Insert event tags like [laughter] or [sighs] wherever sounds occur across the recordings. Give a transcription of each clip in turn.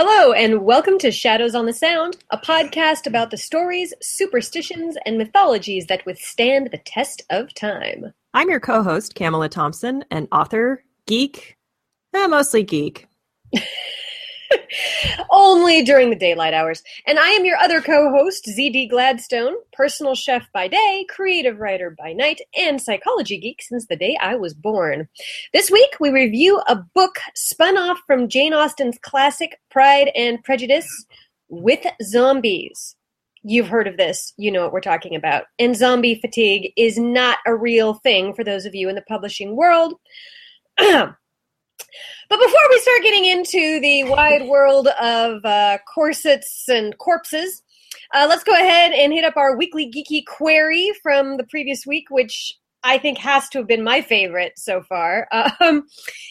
Hello, and welcome to Shadows on the Sound, a podcast about the stories, superstitions, and mythologies that withstand the test of time. I'm your co host, Kamala Thompson, an author, geek, eh, mostly geek. [laughs] Only during the daylight hours. And I am your other co host, ZD Gladstone, personal chef by day, creative writer by night, and psychology geek since the day I was born. This week, we review a book spun off from Jane Austen's classic Pride and Prejudice with zombies. You've heard of this, you know what we're talking about. And zombie fatigue is not a real thing for those of you in the publishing world. [clears throat] But before we start getting into the wide world of uh, corsets and corpses, uh, let's go ahead and hit up our weekly geeky query from the previous week, which I think has to have been my favorite so far. [laughs] Um,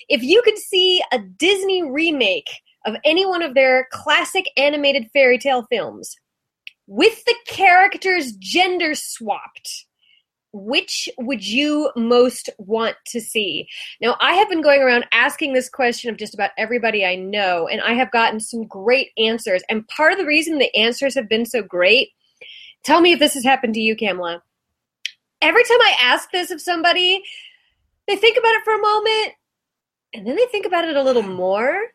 if you could see a Disney remake of any one of their classic animated fairy tale films with the characters gender swapped, which would you most want to see? Now, I have been going around asking this question of just about everybody I know, and I have gotten some great answers. And part of the reason the answers have been so great, tell me if this has happened to you, Kamala. Every time I ask this of somebody, they think about it for a moment, and then they think about it a little more,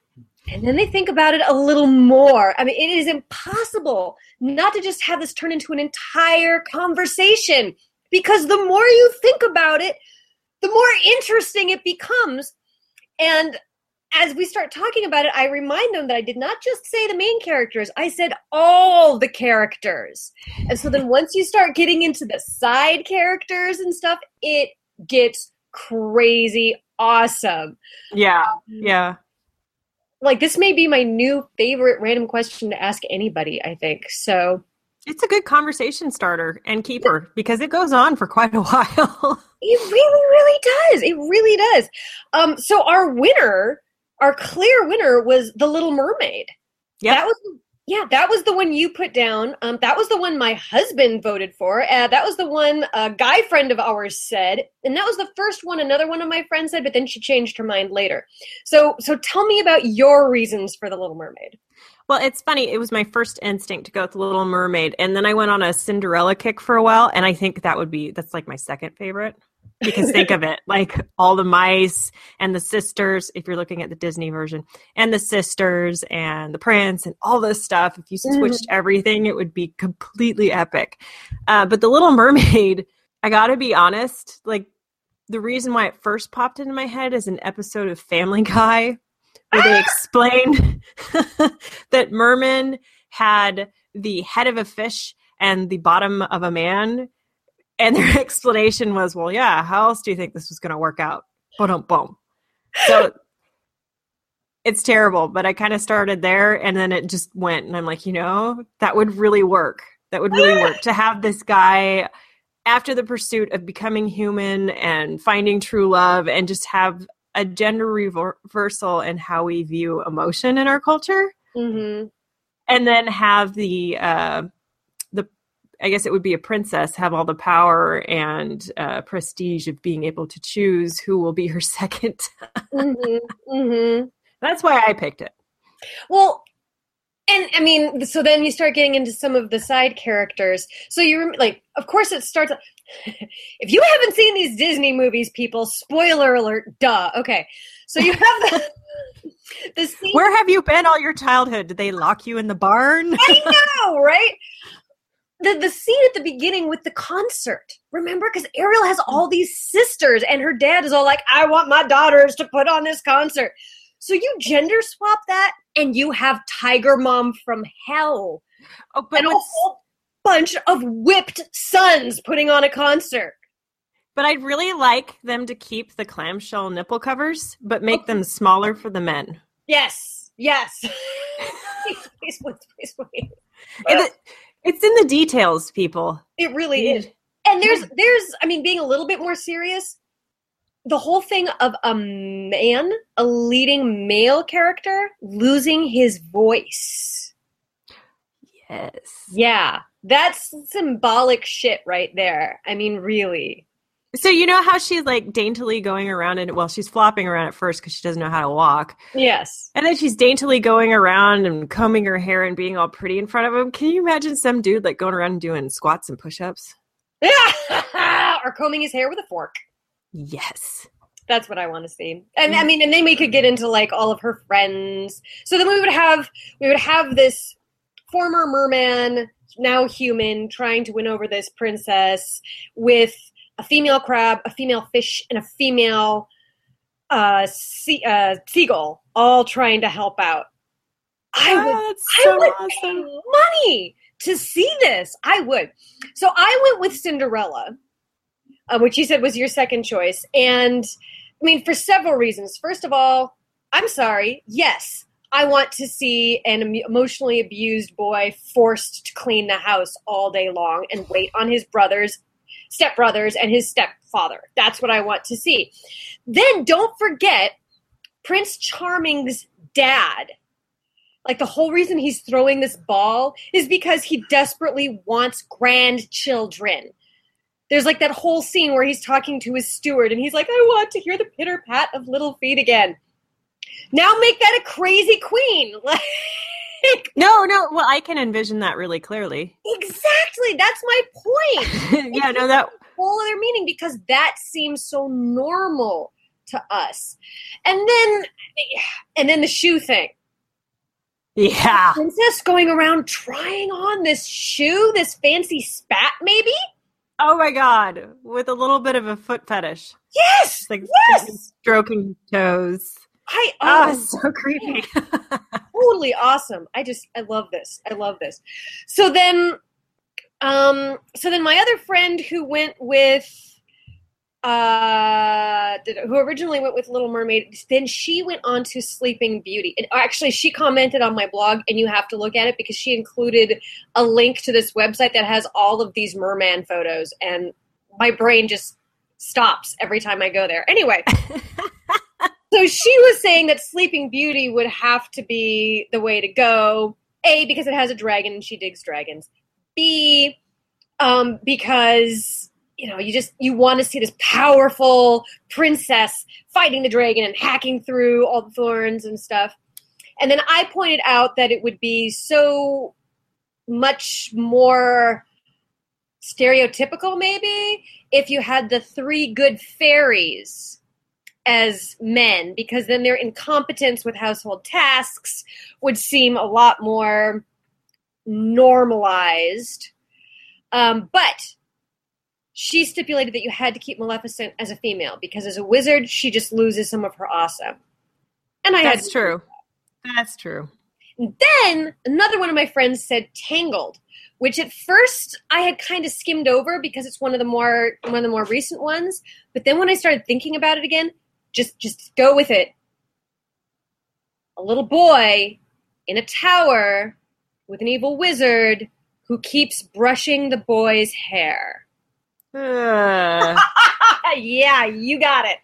and then they think about it a little more. I mean, it is impossible not to just have this turn into an entire conversation because the more you think about it, the more interesting it becomes. And as we start talking about it, I remind them that I did not just say the main characters, I said all the characters. And so then once you start getting into the side characters and stuff, it gets crazy awesome. Yeah. Yeah. Like this may be my new favorite random question to ask anybody, I think. So it's a good conversation starter and keeper because it goes on for quite a [laughs] while. it really, really does. It really does. Um, so our winner, our clear winner, was the Little Mermaid. Yeah, that was yeah, that was the one you put down. Um, that was the one my husband voted for. Uh, that was the one a guy friend of ours said, and that was the first one another one of my friends said. But then she changed her mind later. So, so tell me about your reasons for the Little Mermaid. Well, it's funny. It was my first instinct to go with Little Mermaid, and then I went on a Cinderella kick for a while, and I think that would be that's like my second favorite. Because think of it, like all the mice and the sisters, if you're looking at the Disney version, and the sisters and the prince and all this stuff. If you switched mm-hmm. everything, it would be completely epic. Uh, but the Little [laughs] Mermaid, I got to be honest, like the reason why it first popped into my head is an episode of Family Guy where they ah! explained [laughs] that merman had the head of a fish and the bottom of a man. And their [laughs] explanation was, well, yeah, how else do you think this was going to work out? Boom, boom. So it's terrible, but I kind of started there and then it just went. And I'm like, you know, that would really work. That would really work to have this guy after the pursuit of becoming human and finding true love and just have a gender reversal in how we view emotion in our culture, mm-hmm. and then have the uh, the I guess it would be a princess have all the power and uh, prestige of being able to choose who will be her [laughs] 2nd mm-hmm. mm-hmm. That's why I picked it. Well, and I mean, so then you start getting into some of the side characters. So you like, of course, it starts. If you haven't seen these Disney movies, people, spoiler alert, duh. Okay, so you have the. [laughs] the scene. Where have you been all your childhood? Did they lock you in the barn? I know, right? The, the scene at the beginning with the concert. Remember? Because Ariel has all these sisters, and her dad is all like, I want my daughters to put on this concert. So you gender swap that and you have Tiger Mom from hell. Oh, but and a whole bunch of whipped sons putting on a concert. But I'd really like them to keep the clamshell nipple covers, but make them smaller for the men. Yes, yes. [laughs] please, please, please, please. It, it's in the details, people. It really is. And there's, there's, I mean, being a little bit more serious, the whole thing of a man, a leading male character, losing his voice. Yes. Yeah. That's symbolic shit right there. I mean, really. So you know how she's like daintily going around and well, she's flopping around at first because she doesn't know how to walk. Yes. And then she's daintily going around and combing her hair and being all pretty in front of him. Can you imagine some dude like going around and doing squats and push-ups? Yeah. [laughs] or combing his hair with a fork. Yes. That's what I want to see. And I mm. mean, and then we could get into like all of her friends. So then we would have we would have this former merman, now human, trying to win over this princess with a female crab, a female fish, and a female uh, sea, uh, seagull, all trying to help out. I Oh, would, that's I would awesome. pay money to see this. I would. So I went with Cinderella, uh, which you said was your second choice, and I mean for several reasons. First of all, I'm sorry. Yes, I want to see an emotionally abused boy forced to clean the house all day long and wait on his brothers, stepbrothers, and his stepfather. That's what I want to see. Then don't forget Prince Charming's dad. Like the whole reason he's throwing this ball is because he desperately wants grandchildren. There's like that whole scene where he's talking to his steward and he's like, I want to hear the pitter pat of little feet again. Now make that a crazy queen. [laughs] Like, No, no. Well, I can envision that really clearly. exactly. That's my point. [laughs] yeah, no, that whole other meaning because that seems so normal to us. And then and then the shoe thing. yeah. Princess going around trying on this shoe, this fancy spat maybe? Oh my god, with a little bit of a foot fetish. Yes. Like Yes! stroking toes. I Oh, [laughs] oh, so creepy. [laughs] totally awesome. I just I love this. I love this. So then um so then my other friend who went with uh who originally went with Little Mermaid, then she went on to Sleeping Beauty. And actually she commented on my blog and you have to look at it because she included a link to this website that has all of these merman photos and my brain just stops every time I go there. Anyway, [laughs] so she was saying that Sleeping Beauty would have to be the way to go. A because it has a dragon and she digs dragons. B um, because you know you just you want to see this powerful princess fighting the dragon and hacking through all the thorns and stuff. And then I pointed out that it would be so much more stereotypical maybe if you had the three good fairies as men because then their incompetence with household tasks would seem a lot more normalized. Um, but she stipulated that you had to keep Maleficent as a female because as a wizard, she just loses some of her awesome. And I That's true. That's true. then another one of my friends said Tangled, which at first I had kind of skimmed over because it's one of the more one of the more recent ones. But then when I started thinking about it again, just just go with it. A little boy in a tower with an evil wizard who keeps brushing the boy's hair. Uh, [laughs] yeah, you got it.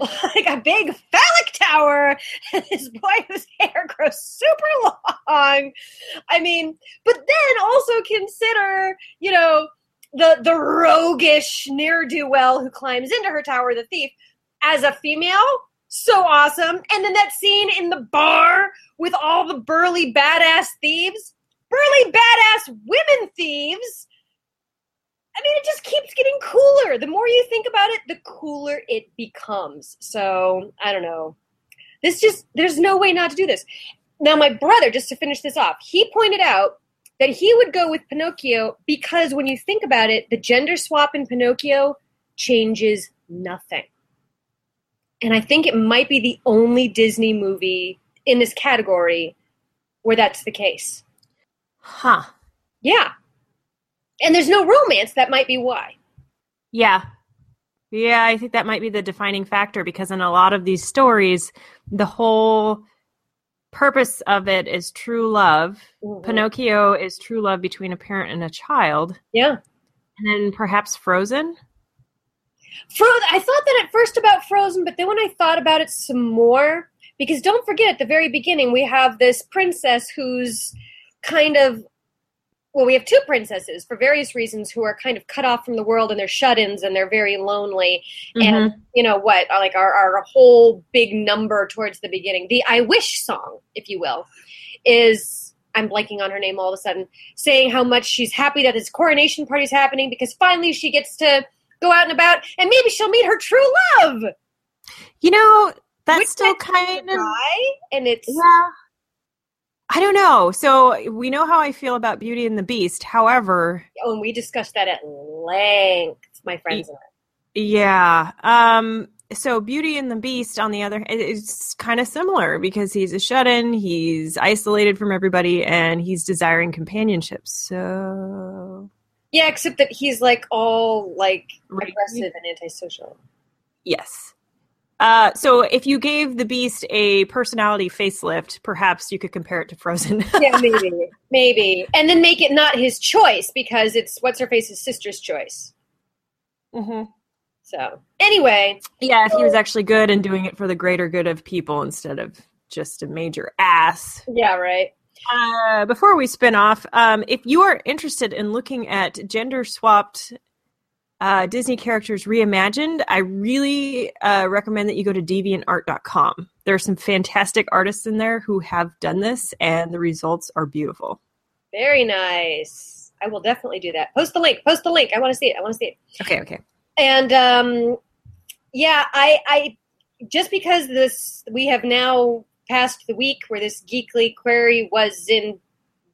Like a big phallic tower, and this boy whose hair grows super long. I mean, but then also consider, you know, the the roguish ne'er do well who climbs into her tower, the thief, as a female. So awesome. And then that scene in the bar with all the burly badass thieves, burly badass women thieves. I mean, it just keeps getting cooler. The more you think about it, the cooler it becomes. So, I don't know. This just, there's no way not to do this. Now, my brother, just to finish this off, he pointed out that he would go with Pinocchio because when you think about it, the gender swap in Pinocchio changes nothing. And I think it might be the only Disney movie in this category where that's the case. huh. Yeah. And there's no romance, that might be why. Yeah. Yeah, I think that might be the defining factor because in a lot of these stories, the whole purpose of it is true love. Mhm. Pinocchio is true love between a parent and a child. Yeah. And then perhaps Frozen. Fro- I thought that at first about Frozen, but then when I thought about it some more, because don't forget at the very beginning we have this princess who's kind of well, we have two princesses for various reasons who are kind of cut off from the world and they're shut-ins and they're very lonely. Mm-hmm. And you know what? Like our our whole big number towards the beginning, the "I Wish" song, if you will, is I'm blanking on her name all of a sudden, saying how much she's happy that this coronation party's happening because finally she gets to go out and about and maybe she'll meet her true love. You know, that's Which still kind of and it's yeah. I don't know. So we know how I feel about Beauty and the Beast. However, oh, and we discussed that at length, my friends. and I. yeah. Um so Beauty and the Beast on the other is kind of similar because he's a shut-in, he's isolated from everybody and he's desiring companionship. So Yeah, except that he's like all like Right. aggressive and antisocial. Yes. Uh, so if you gave the Beast a personality facelift, perhaps you could compare it to Frozen. [laughs] yeah, maybe, maybe, and then make it not his choice because it's what's her face's sister's choice. mm-hmm. So anyway, Yeah, if he was actually good and doing it for the greater good of people instead of just a major ass. yeah, right. Uh, before we spin off, um, if you are interested in looking at gender swapped uh, Disney characters reimagined, I really uh, recommend that you go to deviantart.com. There are some fantastic artists in there who have done this, and the results are beautiful. Very nice. I will definitely do that. Post the link. Post the link. I want to see it. I want to see it. Okay, okay. And um, yeah, I, I just because this we have now passed the week where this geekly query was in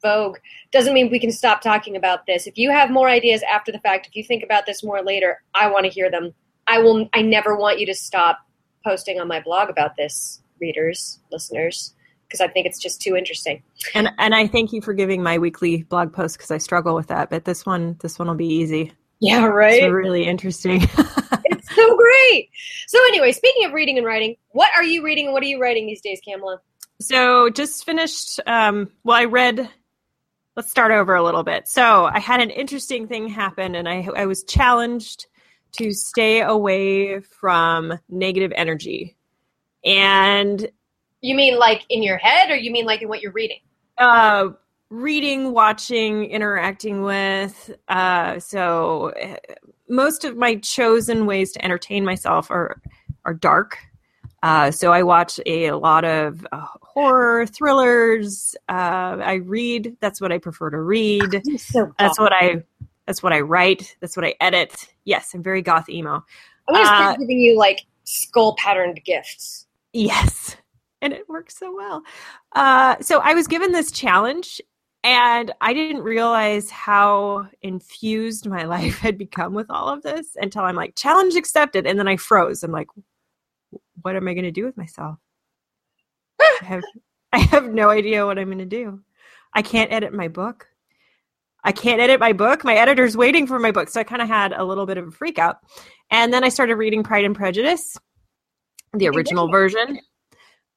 vogue doesn't mean we can stop talking about this. If you have more ideas after the fact, if you think about this more later, I want to hear them. I will. I never want you to stop posting on my blog about this, readers, listeners, because I think it's just too interesting. And and I thank you for giving my weekly blog post because I struggle with that, but this one this one will be easy. Yeah, right. It's really interesting. [laughs] [laughs] so great. So anyway, speaking of reading and writing, what are you reading and what are you writing these days, Kamala? So just finished. Um, well, I read. Let's start over a little bit. So I had an interesting thing happen, and I I was challenged to stay away from negative energy, and You mean like in your head, or you mean like in what you're reading? uh, reading, watching, interacting with. Uh, so uh, most of my chosen ways to entertain myself are are dark. Uh, so I watch a lot of uh, horror thrillers. Uh, I read. That's what I prefer to read. [laughs] so That's what I. That's what I write. That's what I edit. Yes, I'm very goth emo. I'm gonna start giving you like skull patterned gifts. Yes. And it works so well. Uh, so I was given this challenge, and I didn't realize how infused my [laughs] life had become with all of this until I'm like, challenge accepted. And then I froze. I'm like, what am I going to do with myself? I have, [laughs] I have no idea what I'm going to do. I can't edit my book. I can't edit my book. My editor's waiting for my book. So I kind of had a little bit of a freak out. And then I started reading Pride and Prejudice, the original version.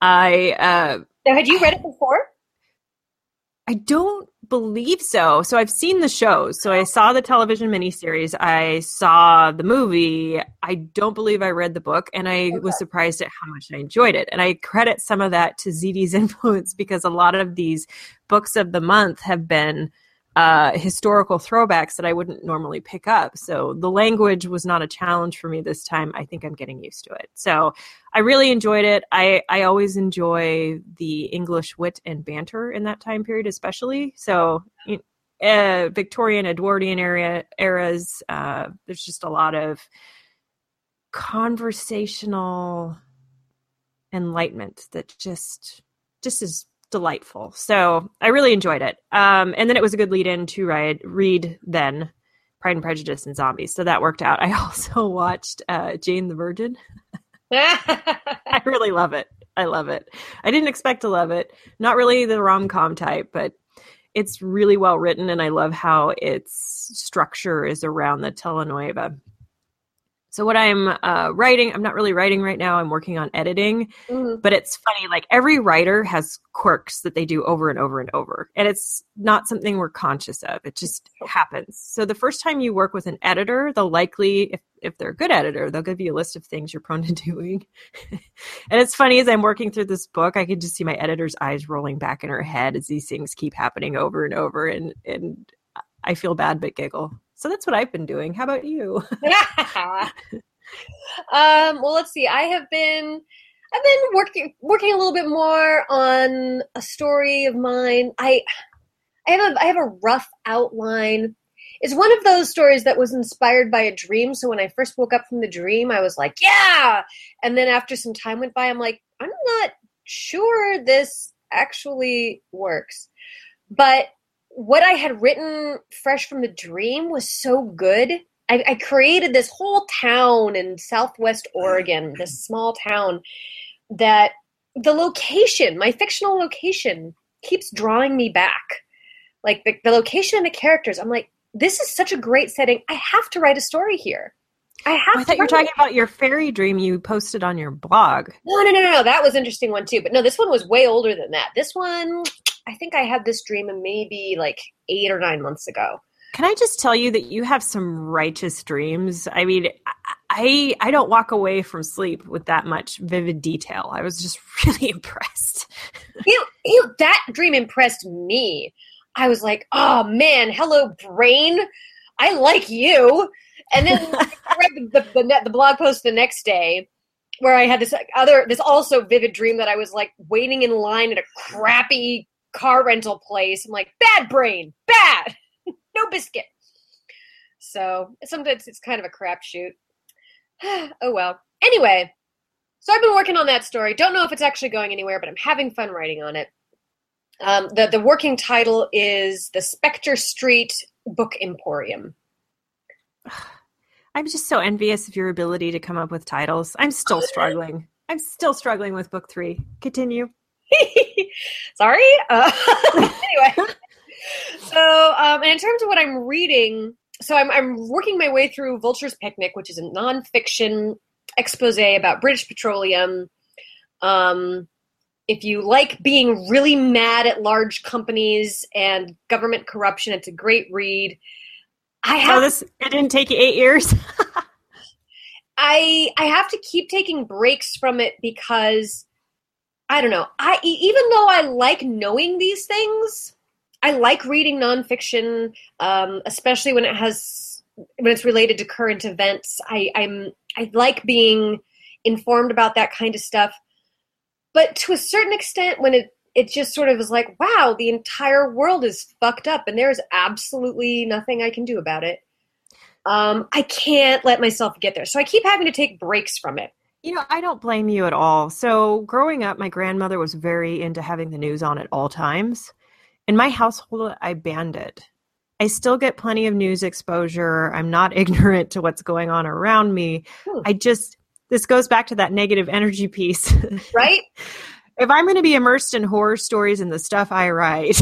I uh, Now, had you read it [sighs] before? I don't believe so. So I've seen the shows. So I saw the television miniseries. I saw the movie. I don't believe I read the book, and I Okay. was surprised at how much I enjoyed it. And I credit some of that to ZD's [laughs] influence because a lot of these books of the month have been uh, historical throwbacks that I wouldn't normally pick up. So the language was not a challenge for me this time. I think I'm getting used to it. So I really enjoyed it. I, I always enjoy the English wit and banter in that time period, especially. So, uh, Victorian, Edwardian area eras. Uh, there's just a lot of conversational enlightenment that just just is delightful. So I really enjoyed it. Um, and then it was a good lead in to read, read then Pride and Prejudice and Zombies. So that worked out. [laughs] I also watched uh, Jane the Virgin. [laughs] I really love it. I love it. I didn't expect to love it. Not really the rom com type, but it's really well written, and I love how its structure is around the telenovela. So, what I'm uh, writing, I'm not really writing right now. I'm working on editing, Mhm. but it's funny. Like every writer has quirks that they do over and over and over, and it's not something we're conscious of. It just happens. So, the first time you work with an editor, they'll likely, if if they're a good editor, they'll give you a list of things you're prone [laughs] to doing. and it's funny as I'm working through this book, I can just see my editor's eyes rolling back in her head as these things keep happening over and over. And and I feel bad but giggle. So that's what I've been doing. How about you? [laughs] um, well, let's see. I have been I've been working working a little bit more on a story of mine. I I have a I have a rough outline. It's one of those stories that was inspired by a dream. So when I first woke up from the dream, I was like, "Yeah!" And then after some time went by, I'm like, "I'm not sure this actually works." But what I had written fresh from the dream was so good. I, I created this whole town in Southwest Oregon, this [clears throat] small town that the location, my fictional location, keeps drawing me back. Like the, the location and the characters, I'm like, this is such a great setting. I have to write a story here. I have. Oh, I thought you were talking about your fairy dream you posted on your blog. No, no, no, no. That was interesting one too. But no, this one was way older than that. This one, I think I had this dream maybe like eight or nine months ago. Can I just tell you that you have some righteous dreams? I mean, I I don't walk away from sleep with that much vivid detail. I was just [laughs] really impressed. you, you, that dream impressed me. I was like, oh man, hello brain, I like you. And then I [laughs] read the, the, the, the blog post the next day where I had this other, this also vivid dream that I was like waiting in line at a crappy car rental place. I'm like, bad brain, bad, [laughs] no biscuit. So sometimes it's kind of a crapshoot. [sighs] oh well. Anyway, so I've been working on that story. Don't know if it's actually going anywhere, but I'm having fun writing on it. Um, the the working title is the Spectre Street Book Emporium. [sighs] I'm just so envious of your ability to come up with titles. I'm still struggling. I'm still struggling with book three. Continue. [laughs] Sorry. Uh, [laughs] anyway, so um, and in terms of what I'm reading, so I'm I'm working my way through Vulture's Picnic, which is a nonfiction expose about British Petroleum. Um, if you like being really mad at large companies and government corruption, it's a great read. I have so this. It didn't take you eight years. [laughs] I I have to keep taking breaks from it because I don't know. I even though I like knowing these things, I like reading nonfiction, um, especially when it has when it's related to current events. I, I'm I like being informed about that kind of stuff. But to a certain extent, when it it just sort of is like, wow, the entire world is fucked up, and there is absolutely nothing I can do about it. Um, I can't let myself get there, so I keep having to take breaks from it. You know, I don't blame you at all. So, growing up, my grandmother was very into having the news on at all times. In my household, I banned it. I still get plenty of news exposure. I'm not [laughs] ignorant to what's going on around me. Hmm. I just, this goes back to that negative energy piece. Right? [laughs] if I'm going to be immersed in horror stories and the stuff I write,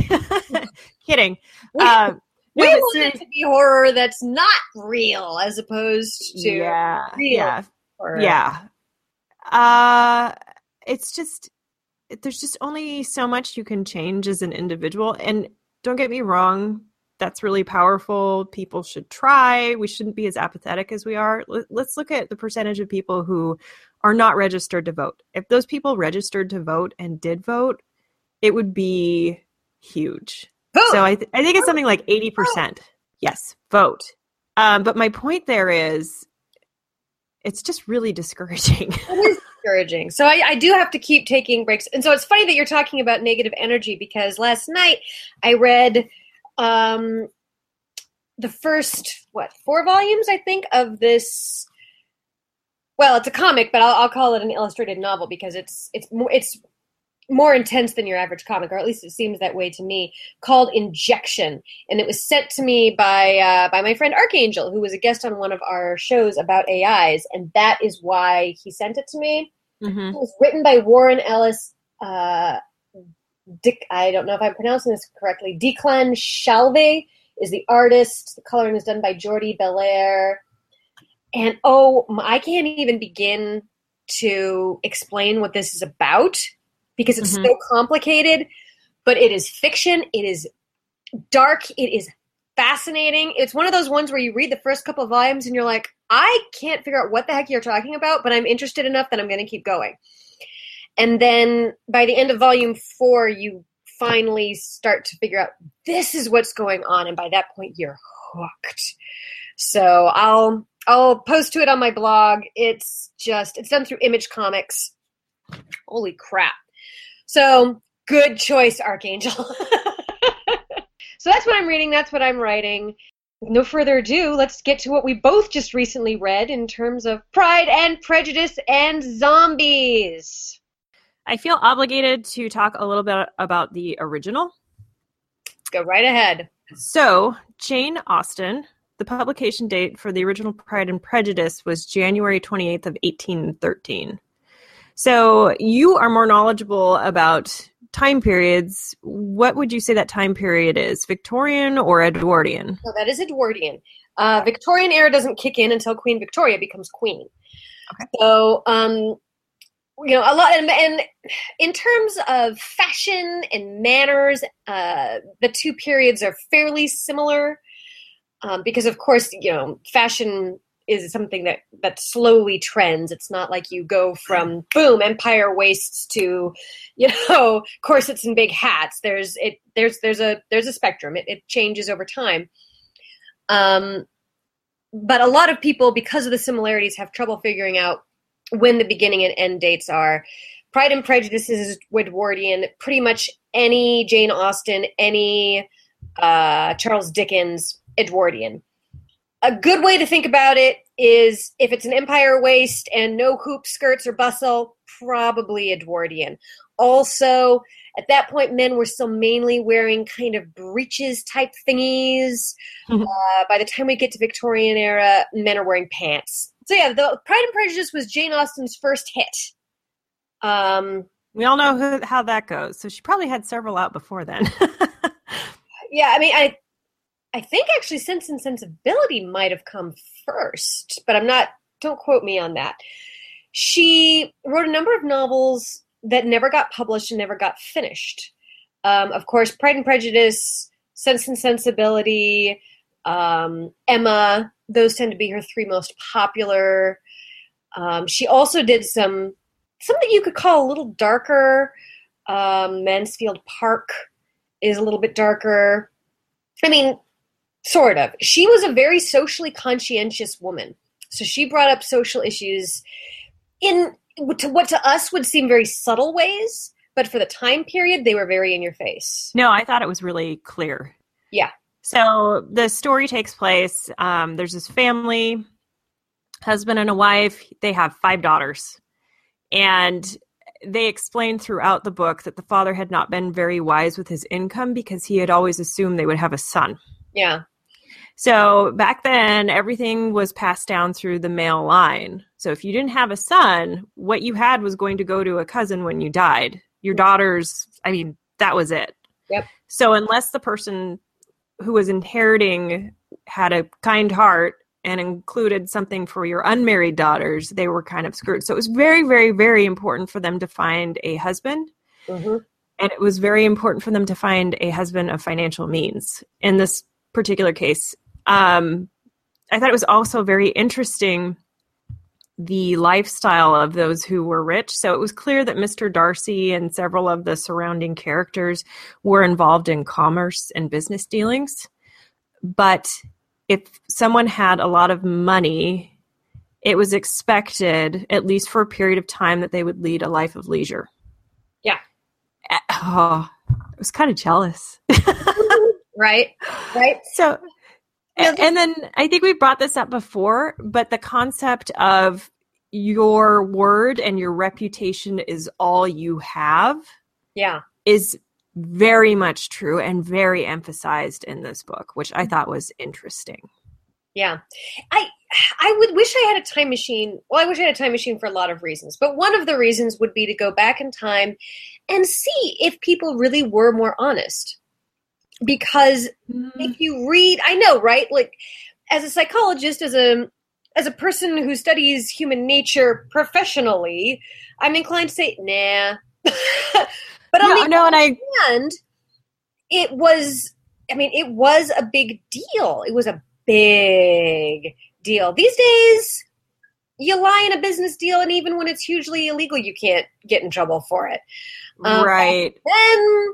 [laughs] kidding. We, uh, we no, want it to be horror that's not real as opposed to yeah, yeah, horror. yeah. Uh, it's just there's just only so much you can change as an individual. And don't get me wrong, that's really powerful. People should try. We shouldn't be as apathetic as we are. Let's look at the percentage of people who are not registered to vote. If those people registered to vote and did vote, it would be huge. Vote. So I, th- I think it's something like 80%. Vote. Yes, vote. Um, but my point there is it's just really discouraging. it is discouraging. So I, I, do have to keep taking breaks. And so it's funny that you're talking about negative energy because last night I read um, the first, what, four volumes, I think, of this. Well, it's a comic, but I'll, I'll call it an illustrated novel because it's it's it's more intense than your average comic, or at least it seems that way to me, called Injection, and it was sent to me by uh, by my friend Archangel, who was a guest on one of our shows about AIs, and that is why he sent it to me. Mm-hmm. It was written by Warren Ellis. Uh, Dick, I don't know if I'm pronouncing this correctly. Declan Shalvey is the artist. The coloring is done by Jordie Bellaire. And oh, I can't even begin to explain what this is about because it's mm-hmm. so complicated, but it is fiction. It is dark. It is fascinating. It's one of those ones where you read the first couple of volumes and you're like, I can't figure out what the heck you're talking about, but I'm interested enough that I'm going to keep going. And then by the end of volume four, you finally start to figure out this is what's going on. And by that point, you're hooked. So I'll I'll post to it on my blog. It's just it's done through Image Comics. Holy crap! So good choice, Archangel. [laughs] so that's what I'm reading. That's what I'm writing. With no further ado, let's get to what we both just recently read in terms of Pride and Prejudice and zombies. I feel obligated to talk a little bit about the original. Go right ahead. So, Jane Austen, the publication date for the original Pride and Prejudice was January 28th of 1813. So, you are more knowledgeable about time periods. What would you say that time period is? Victorian or Edwardian? No, that is Edwardian. Uh, Victorian era doesn't kick in until Queen Victoria becomes queen. Okay. So, um, you know, a lot, and, and in terms of fashion and manners, uh, the two periods are fairly similar. Um, because of course, you know, fashion is something that that slowly trends. It's not like you go from boom empire waists to, you know, [laughs] corsets and big hats. There's it. There's there's a there's a spectrum. It, it changes over time. Um, but a lot of people, because of the similarities, have trouble figuring out when the beginning and end dates are. Pride and Prejudice is Edwardian. Pretty much any Jane Austen, any uh, Charles Dickens, Edwardian. A good way to think about it is if it's an empire waist and no hoop skirts or bustle, probably Edwardian. Also, at that point, men were still mainly wearing kind of breeches type thingies. Mhm. Uh, by the time we get to Victorian era, men are wearing pants. So yeah, the Pride and Prejudice was Jane Austen's first hit. Um, We all know who, how that goes. So, she probably had several out before then. [laughs] yeah, I mean, I, I think actually Sense and Sensibility might have come first, but I'm not. Don't quote me on that. She wrote a number of novels that never got published and never got finished. Um, of course, Pride and Prejudice, Sense and Sensibility, um, Emma. Those tend to be her three most popular. Um, she also did some something you could call a little darker. Um, Mansfield Park is a little bit darker. I mean, sort of. She was a very socially conscientious woman. So she brought up social issues in to what to us would seem very subtle ways, but for the time period, they were very in your face. no, I thought it was really clear. Yeah. So, the story takes place. Um, there's this family, husband and a wife. They have five daughters. And they explain throughout the book that the father had not been very wise with his income because he had always assumed they would have a son. Yeah. So back then, everything was passed down through the male line. So if you didn't have a son, what you had was going to go to a cousin when you died. Your daughters, I mean, that was it. Yep. So unless the person who was inheriting had a kind heart and included something for your unmarried daughters, they were kind of screwed. So it was very, very, very important for them to find a husband hmm and it was very important for them to find a husband of financial means in this particular case um, i thought it was also very interesting the lifestyle of those who were rich so it was clear that mr darcy and several of the surrounding characters were involved in commerce and business dealings but if someone had a lot of money it was expected at least for a period of time that they would lead a life of leisure Yeah. uh, oh, I was kind of jealous. [laughs] Right. Right. so, Yeah, and then I think we brought this up before, but the concept of your word and your reputation is all you have Yeah. is very much true and very emphasized in this book, which I thought was interesting. Yeah. I I would wish I had a time machine. Well, I wish I had a time machine for a lot of reasons, but one of the reasons would be to go back in time and see if people really were more honest. Because if you read i know right? Like as a psychologist as a as a person who studies human nature professionally i'm inclined to say nah. [laughs] But on No, the no, and I hand it was i mean it was a big deal. It was a big deal. These days you lie in a business deal and even when it's hugely illegal you can't get in trouble for it. Um, right. then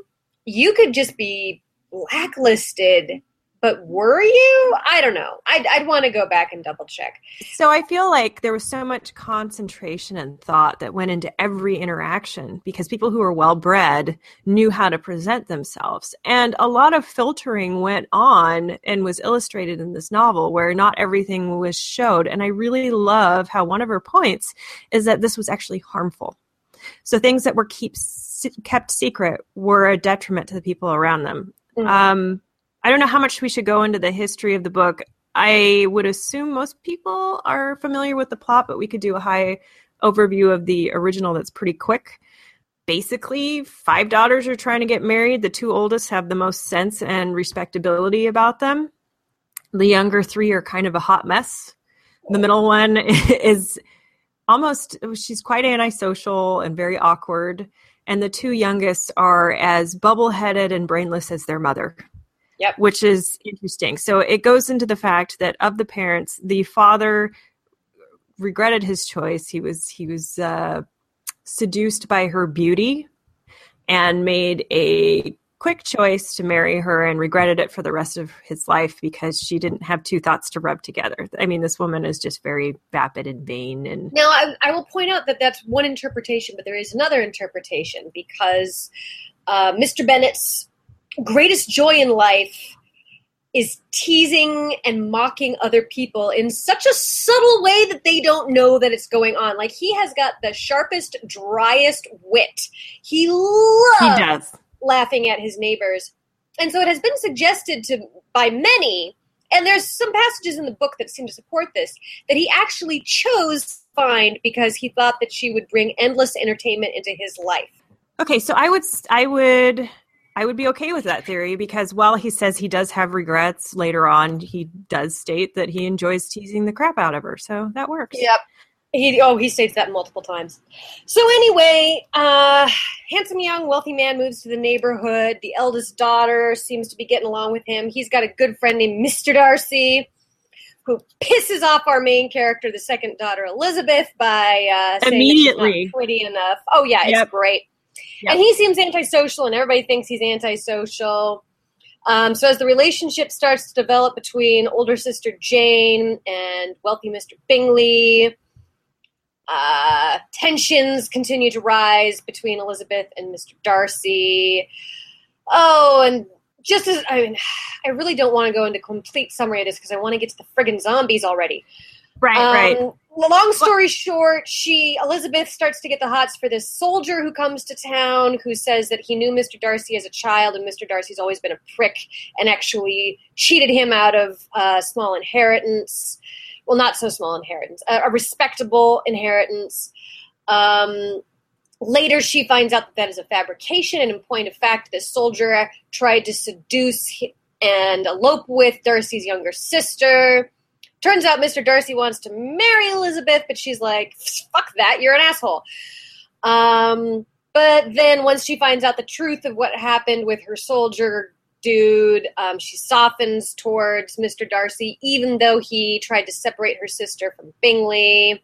you could just be blacklisted but were you? I don't know. I'd, I'd want to go back and double check. So I feel like there was so much concentration and thought that went into every interaction because people who were well bred knew how to present themselves. And a lot of filtering went on and was illustrated in this novel where not everything was showed. And I really love how one of her points is that this was actually harmful. So things that were keep, kept secret were a detriment to the people around them. Mm-hmm. Um, I don't know how much we should go into the history of the book. I would assume most people are familiar with the plot, but we could do a high overview of the original that's pretty quick. Basically, five daughters are trying to get married. The two oldest have the most sense and respectability about them. The younger three are kind of a hot mess. The middle one [laughs] is almost, she's quite antisocial and very awkward. And the two youngest are as bubble headed and brainless as their mother. Yep. Which is interesting. So it goes into the fact that of the parents, the father regretted his choice. He was he was uh, seduced by her beauty and made a quick choice to marry her and regretted it for the rest of his life because she didn't have two thoughts to rub together. I mean, this woman is just very vapid and vain. And now I, I will point out that that's one interpretation, but there is another interpretation because uh, Mr. Bennet's greatest joy in life is teasing and mocking other people in such a subtle way that they don't know that it's going on. Like he has got the sharpest, driest wit. He loves he does. Laughing at his neighbors. And so it has been suggested to by many, and there's some passages in the book that seem to support this, that he actually chose Find because he thought that she would bring endless entertainment into his life. Okay, so I would I would I would be okay with that theory because while he says he does have regrets later on, he does state that he enjoys teasing the crap out of her. So that works. Yep. He oh he states that multiple times. So anyway, uh, handsome young wealthy man moves to the neighborhood. The eldest daughter seems to be getting along with him. He's got a good friend named Mister Darcy, who pisses off our main character, the second daughter Elizabeth, by uh, immediately pretty enough. Oh yeah, it's yep. great. Yep. And he seems antisocial, and everybody thinks he's antisocial. Um, so as the relationship starts to develop between older sister Jane and wealthy Mr. Bingley, uh, tensions continue to rise between Elizabeth and Mr. Darcy. Oh, and just as I mean, I really don't want to go into complete summary of this because I want to get to the friggin' zombies already. Right, um, right long story short, she Elizabeth starts to get the hots for this soldier who comes to town who says that he knew Mr. Darcy as a child and Mr. Darcy's always been a prick and actually cheated him out of a small inheritance. Well, not so small inheritance, a, a respectable inheritance. Um, later, she finds out that that is a fabrication, and in point of fact, this soldier tried to seduce and elope with Darcy's younger sister Turns out Mr. Darcy wants to marry Elizabeth, but she's like, fuck that, you're an asshole. Um, but then once she finds out the truth of what happened with her soldier dude, um, she softens towards Mr. Darcy, even though he tried to separate her sister from Bingley.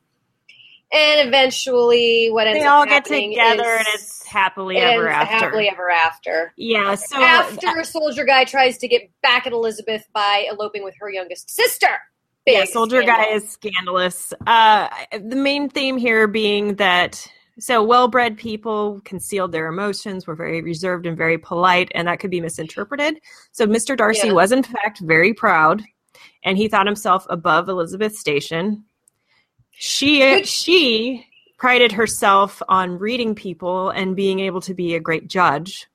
And eventually, what ends they all get together, and it's happily ever after. Happily ever after. Yeah. So after a soldier guy tries to get back at Elizabeth by eloping with her youngest sister yeah, Soldier scandal. Guy is scandalous. Uh, the main theme here being that so well-bred people concealed their emotions, were very reserved and very polite, and that could be misinterpreted. So Mr. Darcy yeah. was in fact very proud, and he thought himself above Elizabeth's station. She Which, she prided herself on reading people and being able to be a great judge,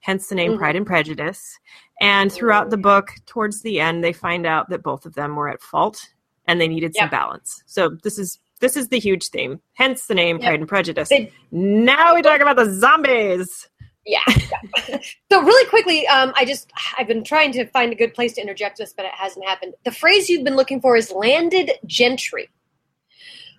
hence the name mm-hmm. Pride and Prejudice. And throughout the book, towards the end, they find out that both of them were at fault and they needed some balance. So this is this is the huge theme. Hence the name yep. Pride and Prejudice. Now we talk about the zombies. Yeah. yeah. [laughs] so really quickly, um, I just I've been trying to find a good place to interject this, but it hasn't happened. The phrase you've been looking for is landed gentry.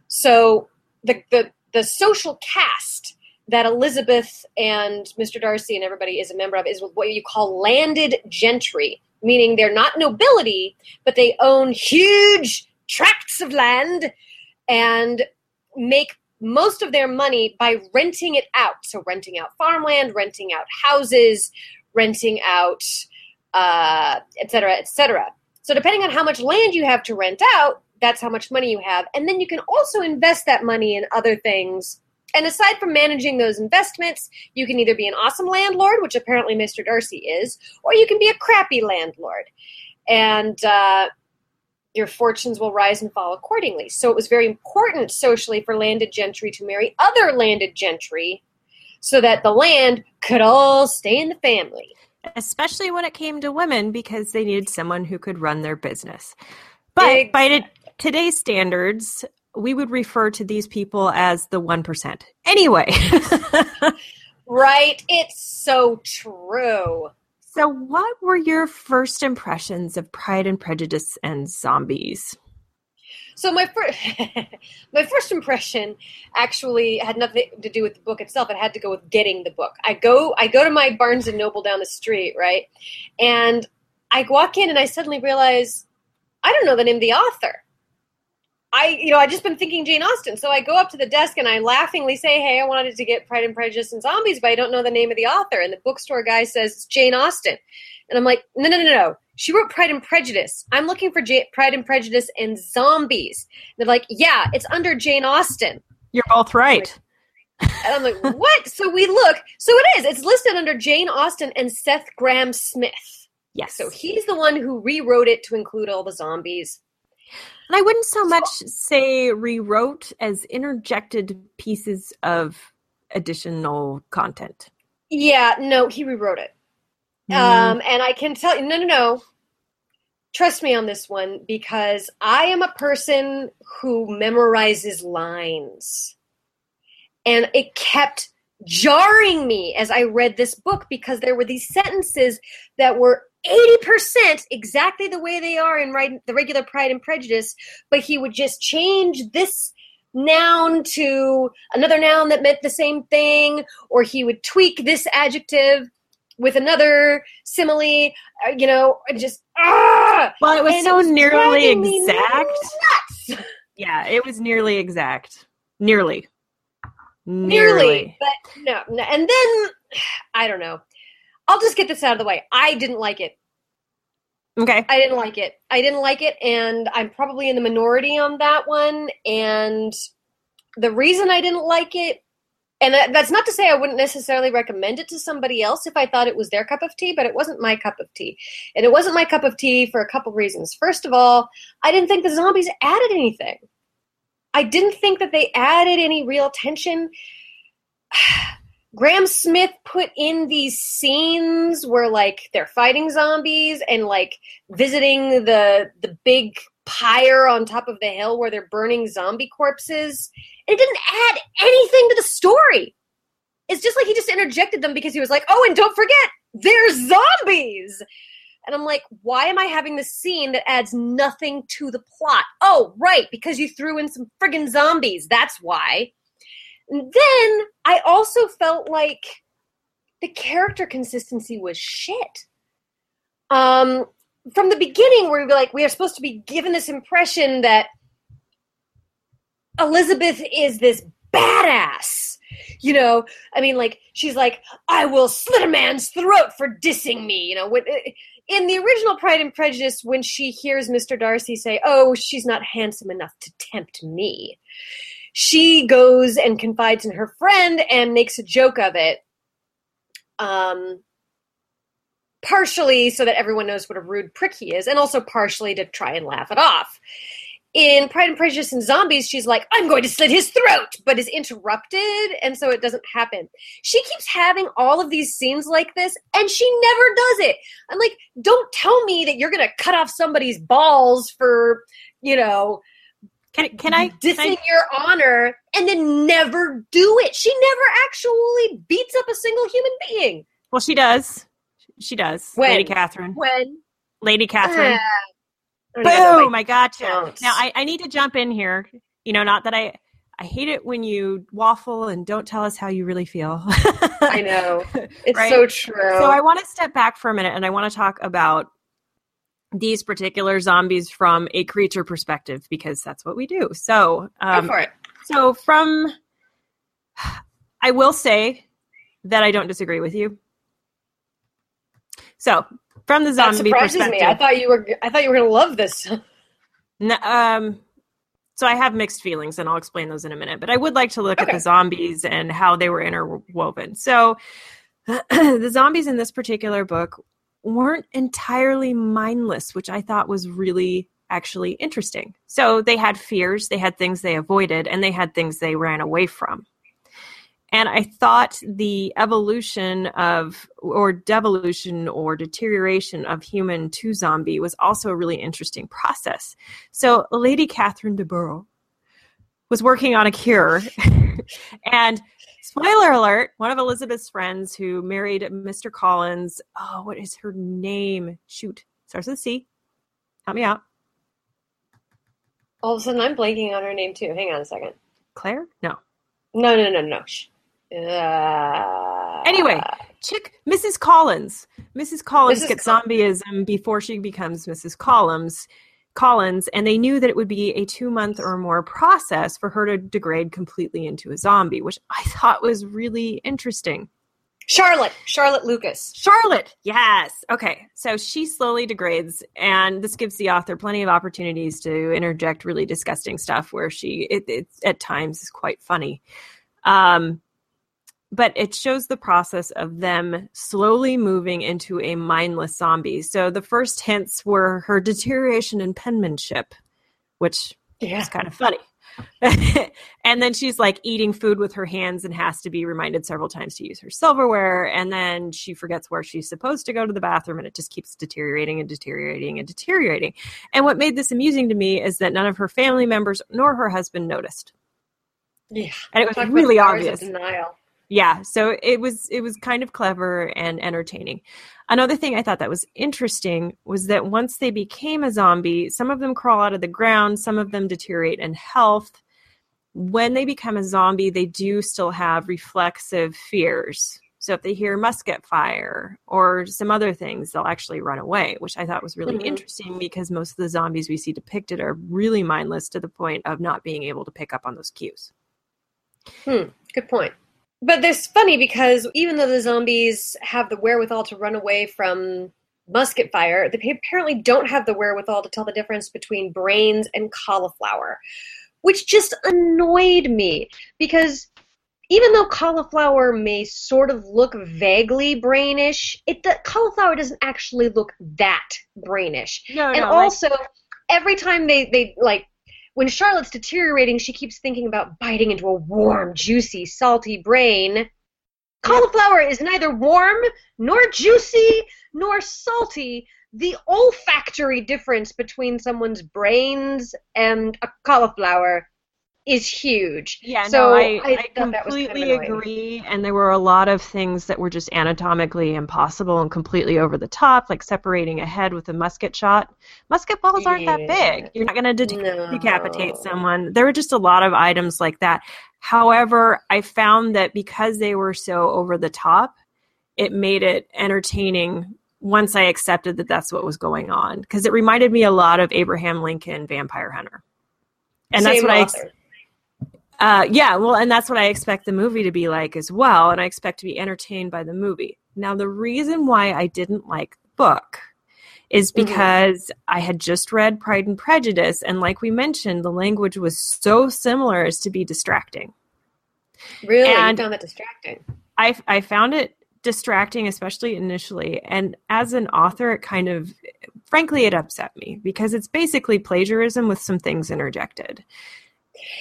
So the the the social caste that Elizabeth and Mr. Darcy and everybody is a member of is what you call landed gentry, meaning they're not nobility, but they own huge tracts of land and make most of their money by renting it out. So, renting out farmland, renting out houses, renting out uh, et cetera, et cetera. So depending on how much land you have to rent out, that's how much money you have. And then you can also invest that money in other things. And aside from managing those investments, you can either be an awesome landlord, which apparently Mr. Darcy is, or you can be a crappy landlord. And uh, your fortunes will rise and fall accordingly. So it was very important socially for landed gentry to marry other landed gentry so that the land could all stay in the family. Especially when it came to women because they needed someone who could run their business. But exactly. by today's standards, we would refer to these people as the 1%. Anyway. [laughs] right. It's so true. So, what were your first impressions of Pride and Prejudice and zombies? So my first [laughs] my first impression actually had nothing to do with the book itself. It had to go with getting the book. I go I go to my Barnes and Noble down the street, right? And I walk in and I suddenly realize I don't know the name of the author. I, you know, I just been thinking Jane Austen. So I go up to the desk and I laughingly say, "Hey, I wanted to get Pride and Prejudice and Zombies, but I don't know the name of the author." And the bookstore guy says it's Jane Austen, and I'm like, "No, no, no, no. She wrote Pride and Prejudice. I'm looking for J- Pride and Prejudice and Zombies." They're like, "Yeah, it's under Jane Austen." You're both right. and I'm like, "What?" [laughs] so we look. So it is. It's listed under Jane Austen and Seth Grahame-Smith. Yes. So he's the one who rewrote it to include all the zombies. And I wouldn't so much say rewrote as interjected pieces of additional content. Yeah, no, he rewrote it. Mm. Um, and I can tell you, no, no, no. Trust me on this one because I am a person who memorizes lines. And it kept jarring me as I read this book because there were these sentences that were 80% exactly the way they are in the regular Pride and Prejudice, but he would just change this noun to another noun that meant the same thing, or he would tweak this adjective with another simile, uh, you know, just ah! Well, it was and so it was nearly exact. Yeah, it was nearly exact. Nearly. Nearly. Nearly. But no, no. And then I don't know. I'll just get this out of the way. I didn't like it. Okay. I didn't like it. I didn't like it, and I'm probably in the minority on that one. And the reason I didn't like it, and that's not to say I wouldn't necessarily recommend it to somebody else if I thought it was their cup of tea, but it wasn't my cup of tea. And it wasn't my cup of tea for a couple reasons. First of all, I didn't think the zombies added anything. I didn't think that they added any real tension. [sighs] Grahame-Smith put in these scenes where like they're fighting zombies and like visiting the the big pyre on top of the hill where they're burning zombie corpses. It didn't add anything to the story. It's just like he just interjected them because he was like, "Oh, and don't forget, they're zombies." And I'm like, "Why am I having this scene that adds nothing to the plot?" Oh, right, because you threw in some friggin' zombies. That's why. Then I also felt like the character consistency was shit. Um, from the beginning, where we like we are supposed to be given this impression that Elizabeth is this badass. You know, I mean, like she's like, I will slit a man's throat for dissing me. You know, when, in the original Pride and Prejudice, when she hears Mr. Darcy say, "Oh, she's not handsome enough to tempt me," she goes and confides in her friend and makes a joke of it. Um, partially so that everyone knows what a rude prick he is, and also partially to try and laugh it off. In Pride and Prejudice and Zombies, she's like, I'm going to slit his throat, but is interrupted, and so it doesn't happen. She keeps having all of these scenes like this, and she never does it. I'm like, don't tell me that you're going to cut off somebody's balls for, you know, can, can I dissing can I, your honor and then never do it? She never actually beats up a single human being. Well, she does. She does. When? Lady Catherine. When? Lady Catherine. Uh, Boom! I gotcha. Don't. Now I, I need to jump in here. You know, not that I I hate it when you waffle and don't tell us how you really feel. I know. [laughs] It's right? so true. So I want to step back for a minute and I want to talk about these particular zombies from a creature perspective because that's what we do. So, um, Go for it. So, from I will say that I don't disagree with you. So, from the That zombie surprises perspective. me. I thought you were. I thought you were going to love this. [laughs] Um, so I have mixed feelings, and I'll explain those in a minute. But I would like to look Okay. at the zombies and how they were interwoven. So [clears throat] the zombies in this particular book weren't entirely mindless, which I thought was really actually interesting. So they had fears, they had things they avoided, and they had things they ran away from. And I thought the evolution of, or devolution or deterioration of human to zombie was also a really interesting process. So, Lady Catherine de Bourgh was working on a cure. [laughs] and, spoiler alert, one of Elizabeth's friends who married Mr. Collins, oh, what is her name? Shoot, starts with C. Help me out. All of a sudden, I'm blanking on her name too. Hang on a second. Claire? No. No, no, no, no. Shh. Uh, Anyway, chick, Mrs. Collins. Mrs. Collins Mrs. gets zombieism before she becomes Mrs. Collins. Collins, and they knew that it would be a two month or more process for her to degrade completely into a zombie, which I thought was really interesting. Charlotte. Charlotte Lucas. Charlotte, yes. Okay, so she slowly degrades, and this gives the author plenty of opportunities to interject really disgusting stuff where she, it, it at times is quite funny. Um, but it shows the process of them slowly moving into a mindless zombie. So the first hints were her deterioration in penmanship, which Yeah. is kind of funny. [laughs] and then she's like eating food with her hands and has to be reminded several times to use her silverware. And then she forgets where she's supposed to go to the bathroom and it just keeps deteriorating and deteriorating and deteriorating. And what made this amusing to me is that none of her family members nor her husband noticed. Yeah. And it was Talk really obvious Denial. Yeah so it was it was kind of clever and entertaining another thing i thought that was interesting was that once they became a zombie some of them crawl out of the ground some of them deteriorate in health when they become a zombie they do still have reflexive fears so if they hear musket fire or some other things they'll actually run away which i thought was really Mhm. interesting because most of the zombies we see depicted are really mindless to the point of not being able to pick up on those cues Hmm. Good point. But it's funny because even though the zombies have the wherewithal to run away from musket fire, they apparently don't have the wherewithal to tell the difference between brains and cauliflower, which just annoyed me because even though cauliflower may sort of look vaguely brainish, it the cauliflower doesn't actually look that brainish. No and also every time they they like when charlotte's deteriorating she keeps thinking about biting into a warm juicy salty brain. Cauliflower is neither warm nor juicy nor salty. The olfactory difference between someone's brains and a cauliflower is huge Yeah, so no, I, I, that was kind of completely agree. And there were a lot of things that were just anatomically impossible and completely over the top, like separating a head with a musket shot. Musket balls aren't that big. You're not going to de- No. decapitate someone. There were just a lot of items like that. However, I found that because they were so over the top, it made it entertaining once I accepted that that's what was going on. Because it reminded me a lot of Abraham Lincoln Vampire Hunter. And that's Same what I ex- author. Uh, yeah, well, and that's what I expect the movie to be like as well, and I expect to be entertained by the movie. Now, the reason why I didn't like the book is Mhm. because I had just read Pride and Prejudice, and like we mentioned, the language was so similar as to be distracting. really and- you found that distracting I I found it distracting, especially initially, and as an author, it kind of, frankly, it upset me because it's basically plagiarism with some things interjected.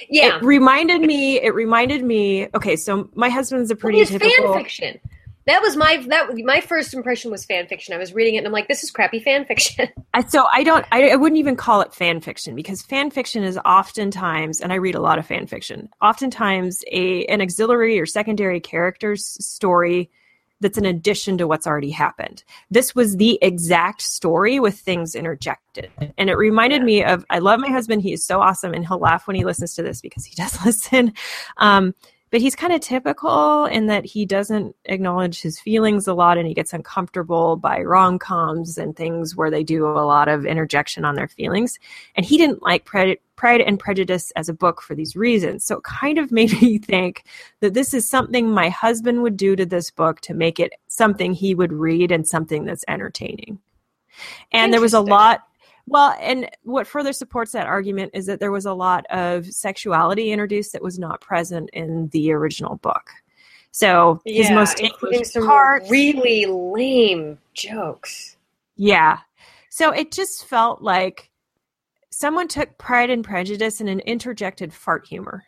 Yeah It reminded me. It reminded me. Okay, so my husband's a pretty Well, typical. fan fiction. That was my that my first impression was fan fiction. I was reading it and I'm like, this is crappy fan fiction. [laughs] I, so I don't. I, I wouldn't even call it fan fiction because fan fiction is oftentimes, and I read a lot of fan fiction. Oftentimes, a an auxiliary or secondary character's story that's an addition to what's already happened. This was the exact story with things interjected, and it reminded me of. I love my husband. He is so awesome, and he'll laugh when he listens to this because he does [laughs] listen. Um, but he's kind of typical in that he doesn't acknowledge his feelings a lot and he gets uncomfortable by rom-coms and things where they do a lot of interjection on their feelings. And he didn't like Pre- pride and prejudice as a book for these reasons. So it kind of [laughs] made me think that this is something my husband would do to this book to make it something he would read and something that's entertaining. And there was a lot well, and what further supports that argument is that there was a lot of sexuality introduced that was not present in the original book. So yeah, his most including some parts, really lame jokes. yeah. So it just felt like someone took Pride and Prejudice and an interjected fart humor,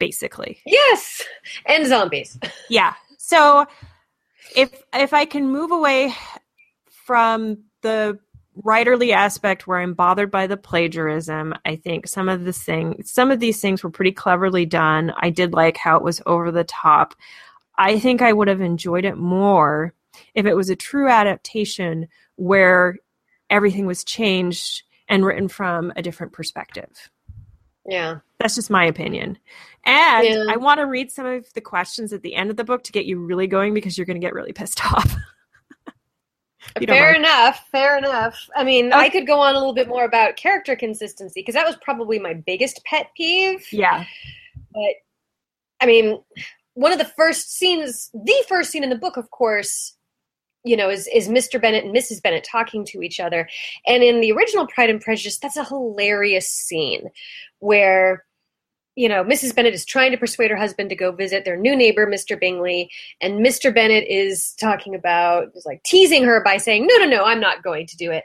basically. Yes, and zombies. [laughs] Yeah. So if if I can move away from the writerly aspect where I'm bothered by the plagiarism, I think some of this thing some of these things were pretty cleverly done. I did like how it was over the top. I think I would have enjoyed it more if it was a true adaptation where everything was changed and written from a different perspective. Yeah. That's just my opinion. And Yeah. I want to read some of the questions at the end of the book to get you really going because you're going to get really pissed [laughs] off. Fair enough. Fair enough. I mean, Okay. I could go on a little bit more about character consistency because that was probably my biggest pet peeve. yeah. But I mean, one of the first scenes, the first scene in the book, of course, you know, is is Mr. Bennet and Mrs. Bennet talking to each other. And in the original Pride and Prejudice, that's a hilarious scene where you know, Mrs. Bennet is trying to persuade her husband to go visit their new neighbor, Mr. Bingley, and Mr. Bennet is talking about, is like teasing her by saying, "No, no, no, I'm not going to do it."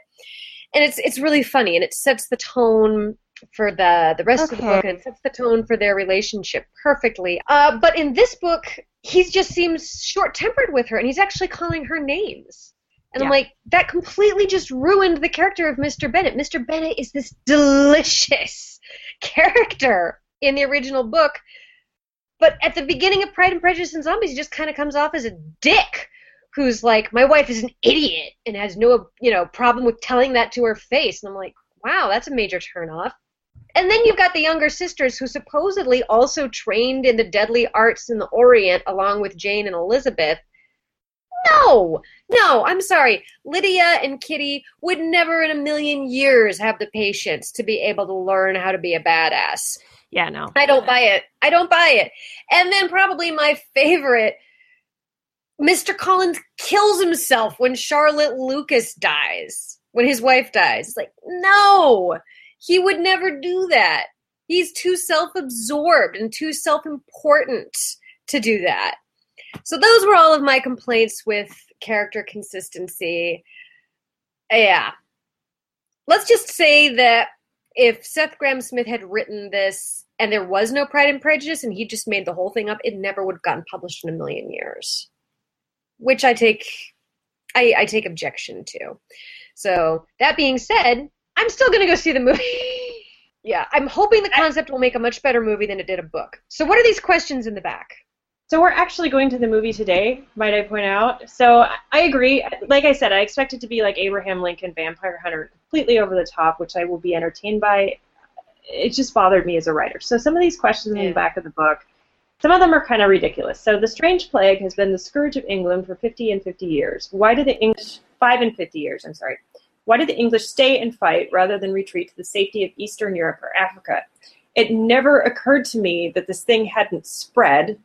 And it's it's really funny, and it sets the tone for the the rest of the book, and it sets the tone for their relationship perfectly. Uh, but in this book, he just seems short tempered with her, and he's actually calling her names. And I'm like, that completely just ruined the character of Mr. Bennet. Mr. Bennet is this delicious [laughs] character in the original book. But at the beginning of Pride and Prejudice and Zombies, he just kind of comes off as a dick who's like, my wife is an idiot and has no, you know, problem with telling that to her face. And I'm like, wow, that's a major turnoff. And then you've got the younger sisters who supposedly also trained in the deadly arts in the Orient along with Jane and Elizabeth. No, no, I'm sorry. Lydia and Kitty would never in a million years have the patience to be able to learn how to be a badass. Yeah, no. I don't buy it. I don't buy it. And then probably my favorite Mr. Collins kills himself when Charlotte Lucas dies, when his wife dies. It's like, no, he would never do that. He's too self absorbed and too self important to do that. So, those were all of my complaints with character consistency. Yeah. Let's just say that if Seth Grahame-Smith had written this and there was no Pride and Prejudice and he just made the whole thing up, it never would have gotten published in a million years. Which I take I, I take objection to. So that being said, I'm still gonna go see the movie. [laughs] yeah, I'm hoping the concept will make a much better movie than it did a book. So what are these questions in the back? So we're actually going to the movie today, might I point out. So I- agree. Like I said, I expect it to be like Abraham Lincoln Vampire Hunter, completely over the top, which I will be entertained by. It just bothered me as a writer. So some of these questions in the back of the book, some of them are kind of ridiculous. So the strange plague has been the scourge of England for 50 and 50 years. Why did the English, 5 and 50 years, I'm sorry. Why did the English stay and fight rather than retreat to the safety of Eastern Europe or Africa? It never occurred to me that this thing hadn't spread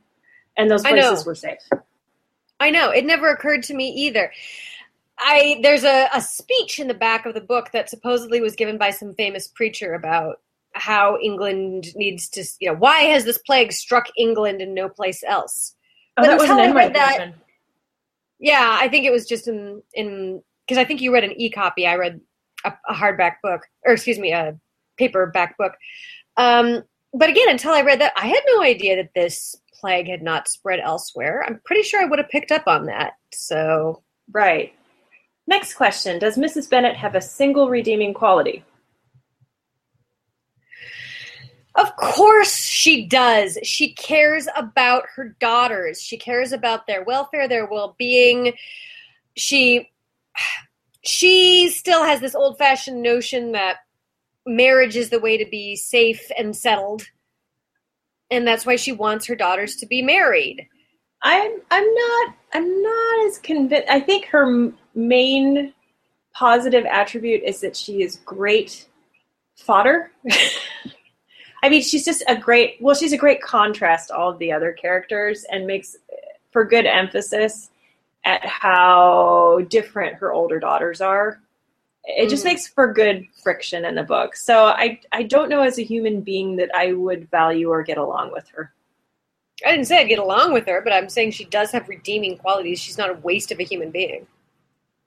and those places were safe. I know it never occurred to me either. I there's a, a speech in the back of the book that supposedly was given by some famous preacher about how England needs to, you know, why has this plague struck England and no place else? Oh, But that was an until I read that- version. Yeah, I think it was just in in because I think you read an e copy. I read a, a hardback book, or excuse me, a paperback book. Um, but again, until I read that, I had no idea that this plague had not spread elsewhere. I'm pretty sure I would have picked up on that. So Right. Next question. Does Mrs. Bennet have a single redeeming quality? Of course she does. She cares about her daughters. She cares about their welfare, their well-being. She she still has this old-fashioned notion that marriage is the way to be safe and settled. And that's why she wants her daughters to be married. I'm I'm not I'm not as convinced. I think her main positive attribute is that she is great fodder. [laughs] I mean, she's just a great. Well, she's a great contrast to all of the other characters, and makes for good emphasis at how different her older daughters are. It just Mhm. makes for good friction in the book. So I I don't know as a human being that I would value or get along with her. I didn't say I'd get along with her, but I'm saying she does have redeeming qualities. She's not a waste of a human being.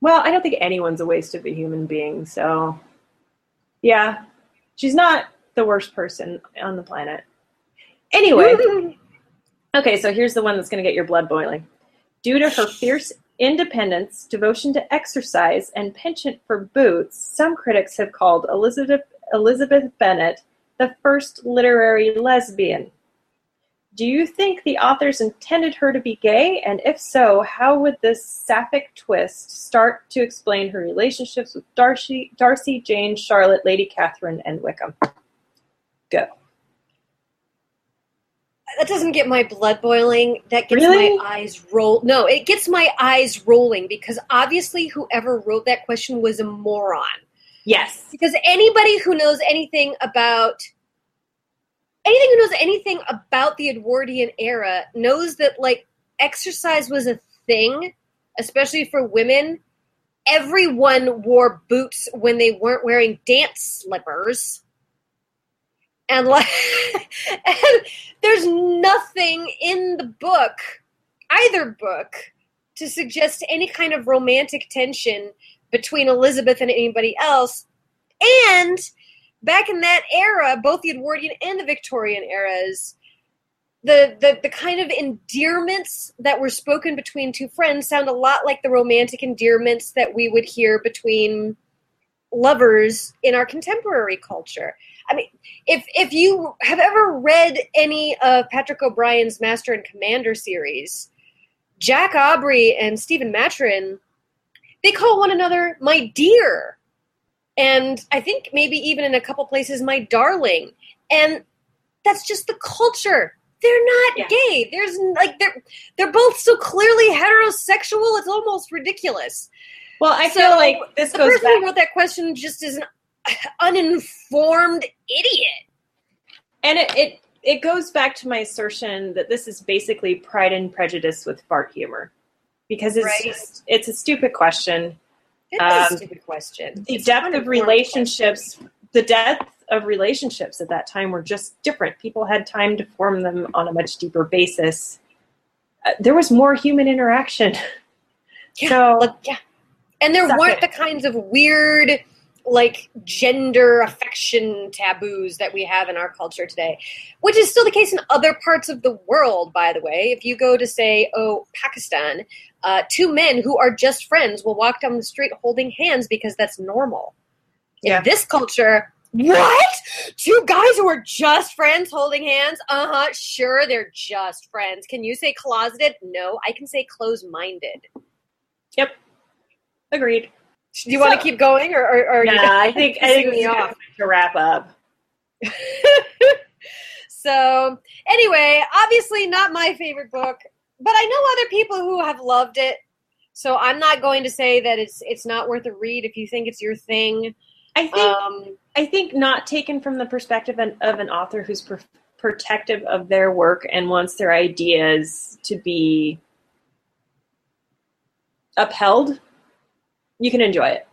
Well, I don't think anyone's a waste of a human being. So yeah, she's not the worst person on the planet. Anyway, [laughs] Okay, so here's the one that's going to get your blood boiling. Due to her fierce independence, devotion to exercise, and penchant for boots, some critics have called Elizabeth Elizabeth Bennet the first literary lesbian. Do you think the authors intended her to be gay? And if so, how would this sapphic twist start to explain her relationships with Darcy, Darcy, Jane, Charlotte, Lady Catherine, and Wickham? Go. That doesn't get my blood boiling. That gets Really? my eyes roll. No, it gets my eyes rolling because obviously whoever wrote that question was a moron. Yes. Because anybody who knows anything about anything who knows anything about the Edwardian era knows that like exercise was a thing, especially for women. Everyone wore boots when they weren't wearing dance slippers. And like [laughs] and there's nothing in the book, either book, to suggest any kind of romantic tension between Elizabeth and anybody else. And back in that era, both the Edwardian and the Victorian eras, the, the the kind of endearments that were spoken between two friends sound a lot like the romantic endearments that we would hear between lovers in our contemporary culture. I mean, if if you have ever read any of Patrick O'Brian's Master and Commander series, Jack Aubrey and Stephen Maturin, they call one another my dear. And I think maybe even in a couple places my darling. And that's just the culture. They're not Yeah. gay. There's like they're they're both so clearly heterosexual. It's almost ridiculous. Well, I So, feel like this The goes person back. who wrote that question just is an uninformed idiot. And it, it it goes back to my assertion that this is basically Pride and Prejudice with fart humor, because it's Right. just it's a stupid question. It's Um, a stupid question. The It's depth of relationships, the depth of relationships at that time were just different. People had time to form them on a much deeper basis. Uh, there was more human interaction. Yeah, so Like, yeah. And there weren't it. the kinds of weird, like, gender affection taboos that we have in our culture today, which is still the case in other parts of the world, by the way. If you go to, say, oh, Pakistan, uh, two men who are just friends will walk down the street holding hands because that's normal. Yeah. In this culture, what? Two guys who are just friends holding hands? Uh huh. Sure, they're just friends. Can you say closeted? No, I can say close minded. Yep. Agreed. Do you want to keep going, or, or, or Yeah, you [laughs] I think I think me off? to wrap up. [laughs] so anyway, obviously not my favorite book, but I know other people who have loved it. So I'm not going to say that it's it's not worth a read if you think it's your thing. I think Um, I think not taken from the perspective of, of an author who's pr- protective of their work and wants their ideas to be upheld, you can enjoy it.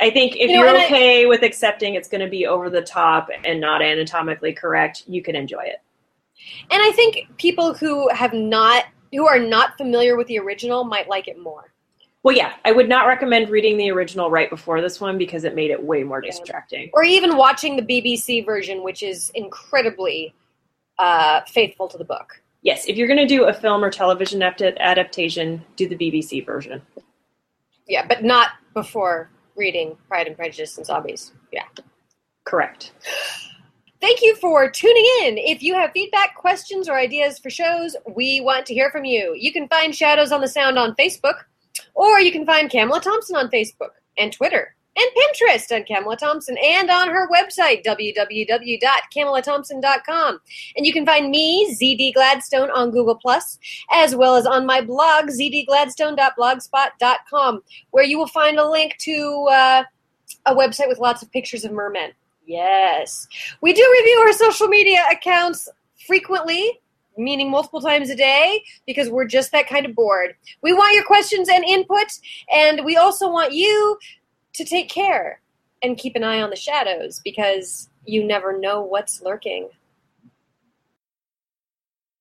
I think if You know, are and I- okay with accepting it's going to be over the top and not anatomically correct, you can enjoy it. and I think people who have not who are not familiar with the original might like it more. Well, yeah, I would not recommend reading the original right before this one because it made it way more distracting. Or even watching the BBC version, which is incredibly uh, faithful to the book. Yes, if you're going to do a film or television adaptation, do the BBC version. Yeah, but not before reading Pride and Prejudice and Zombies. Yeah. Correct. Thank you for tuning in. If you have feedback, questions, or ideas for shows, we want to hear from you. You can find Shadows on the Sound on Facebook, or you can find Kamala Thompson on Facebook and Twitter and Pinterest on Kamala Thompson and on her website, www.kamalathompson.com. And you can find me, ZD Gladstone, on Google, Plus, as well as on my blog, zdgladstone.blogspot.com, where you will find a link to uh, a website with lots of pictures of mermen. Yes. We do review our social media accounts frequently, meaning multiple times a day, because we're just that kind of bored. We want your questions and input, and we also want you to take care and keep an eye on the shadows because you never know what's lurking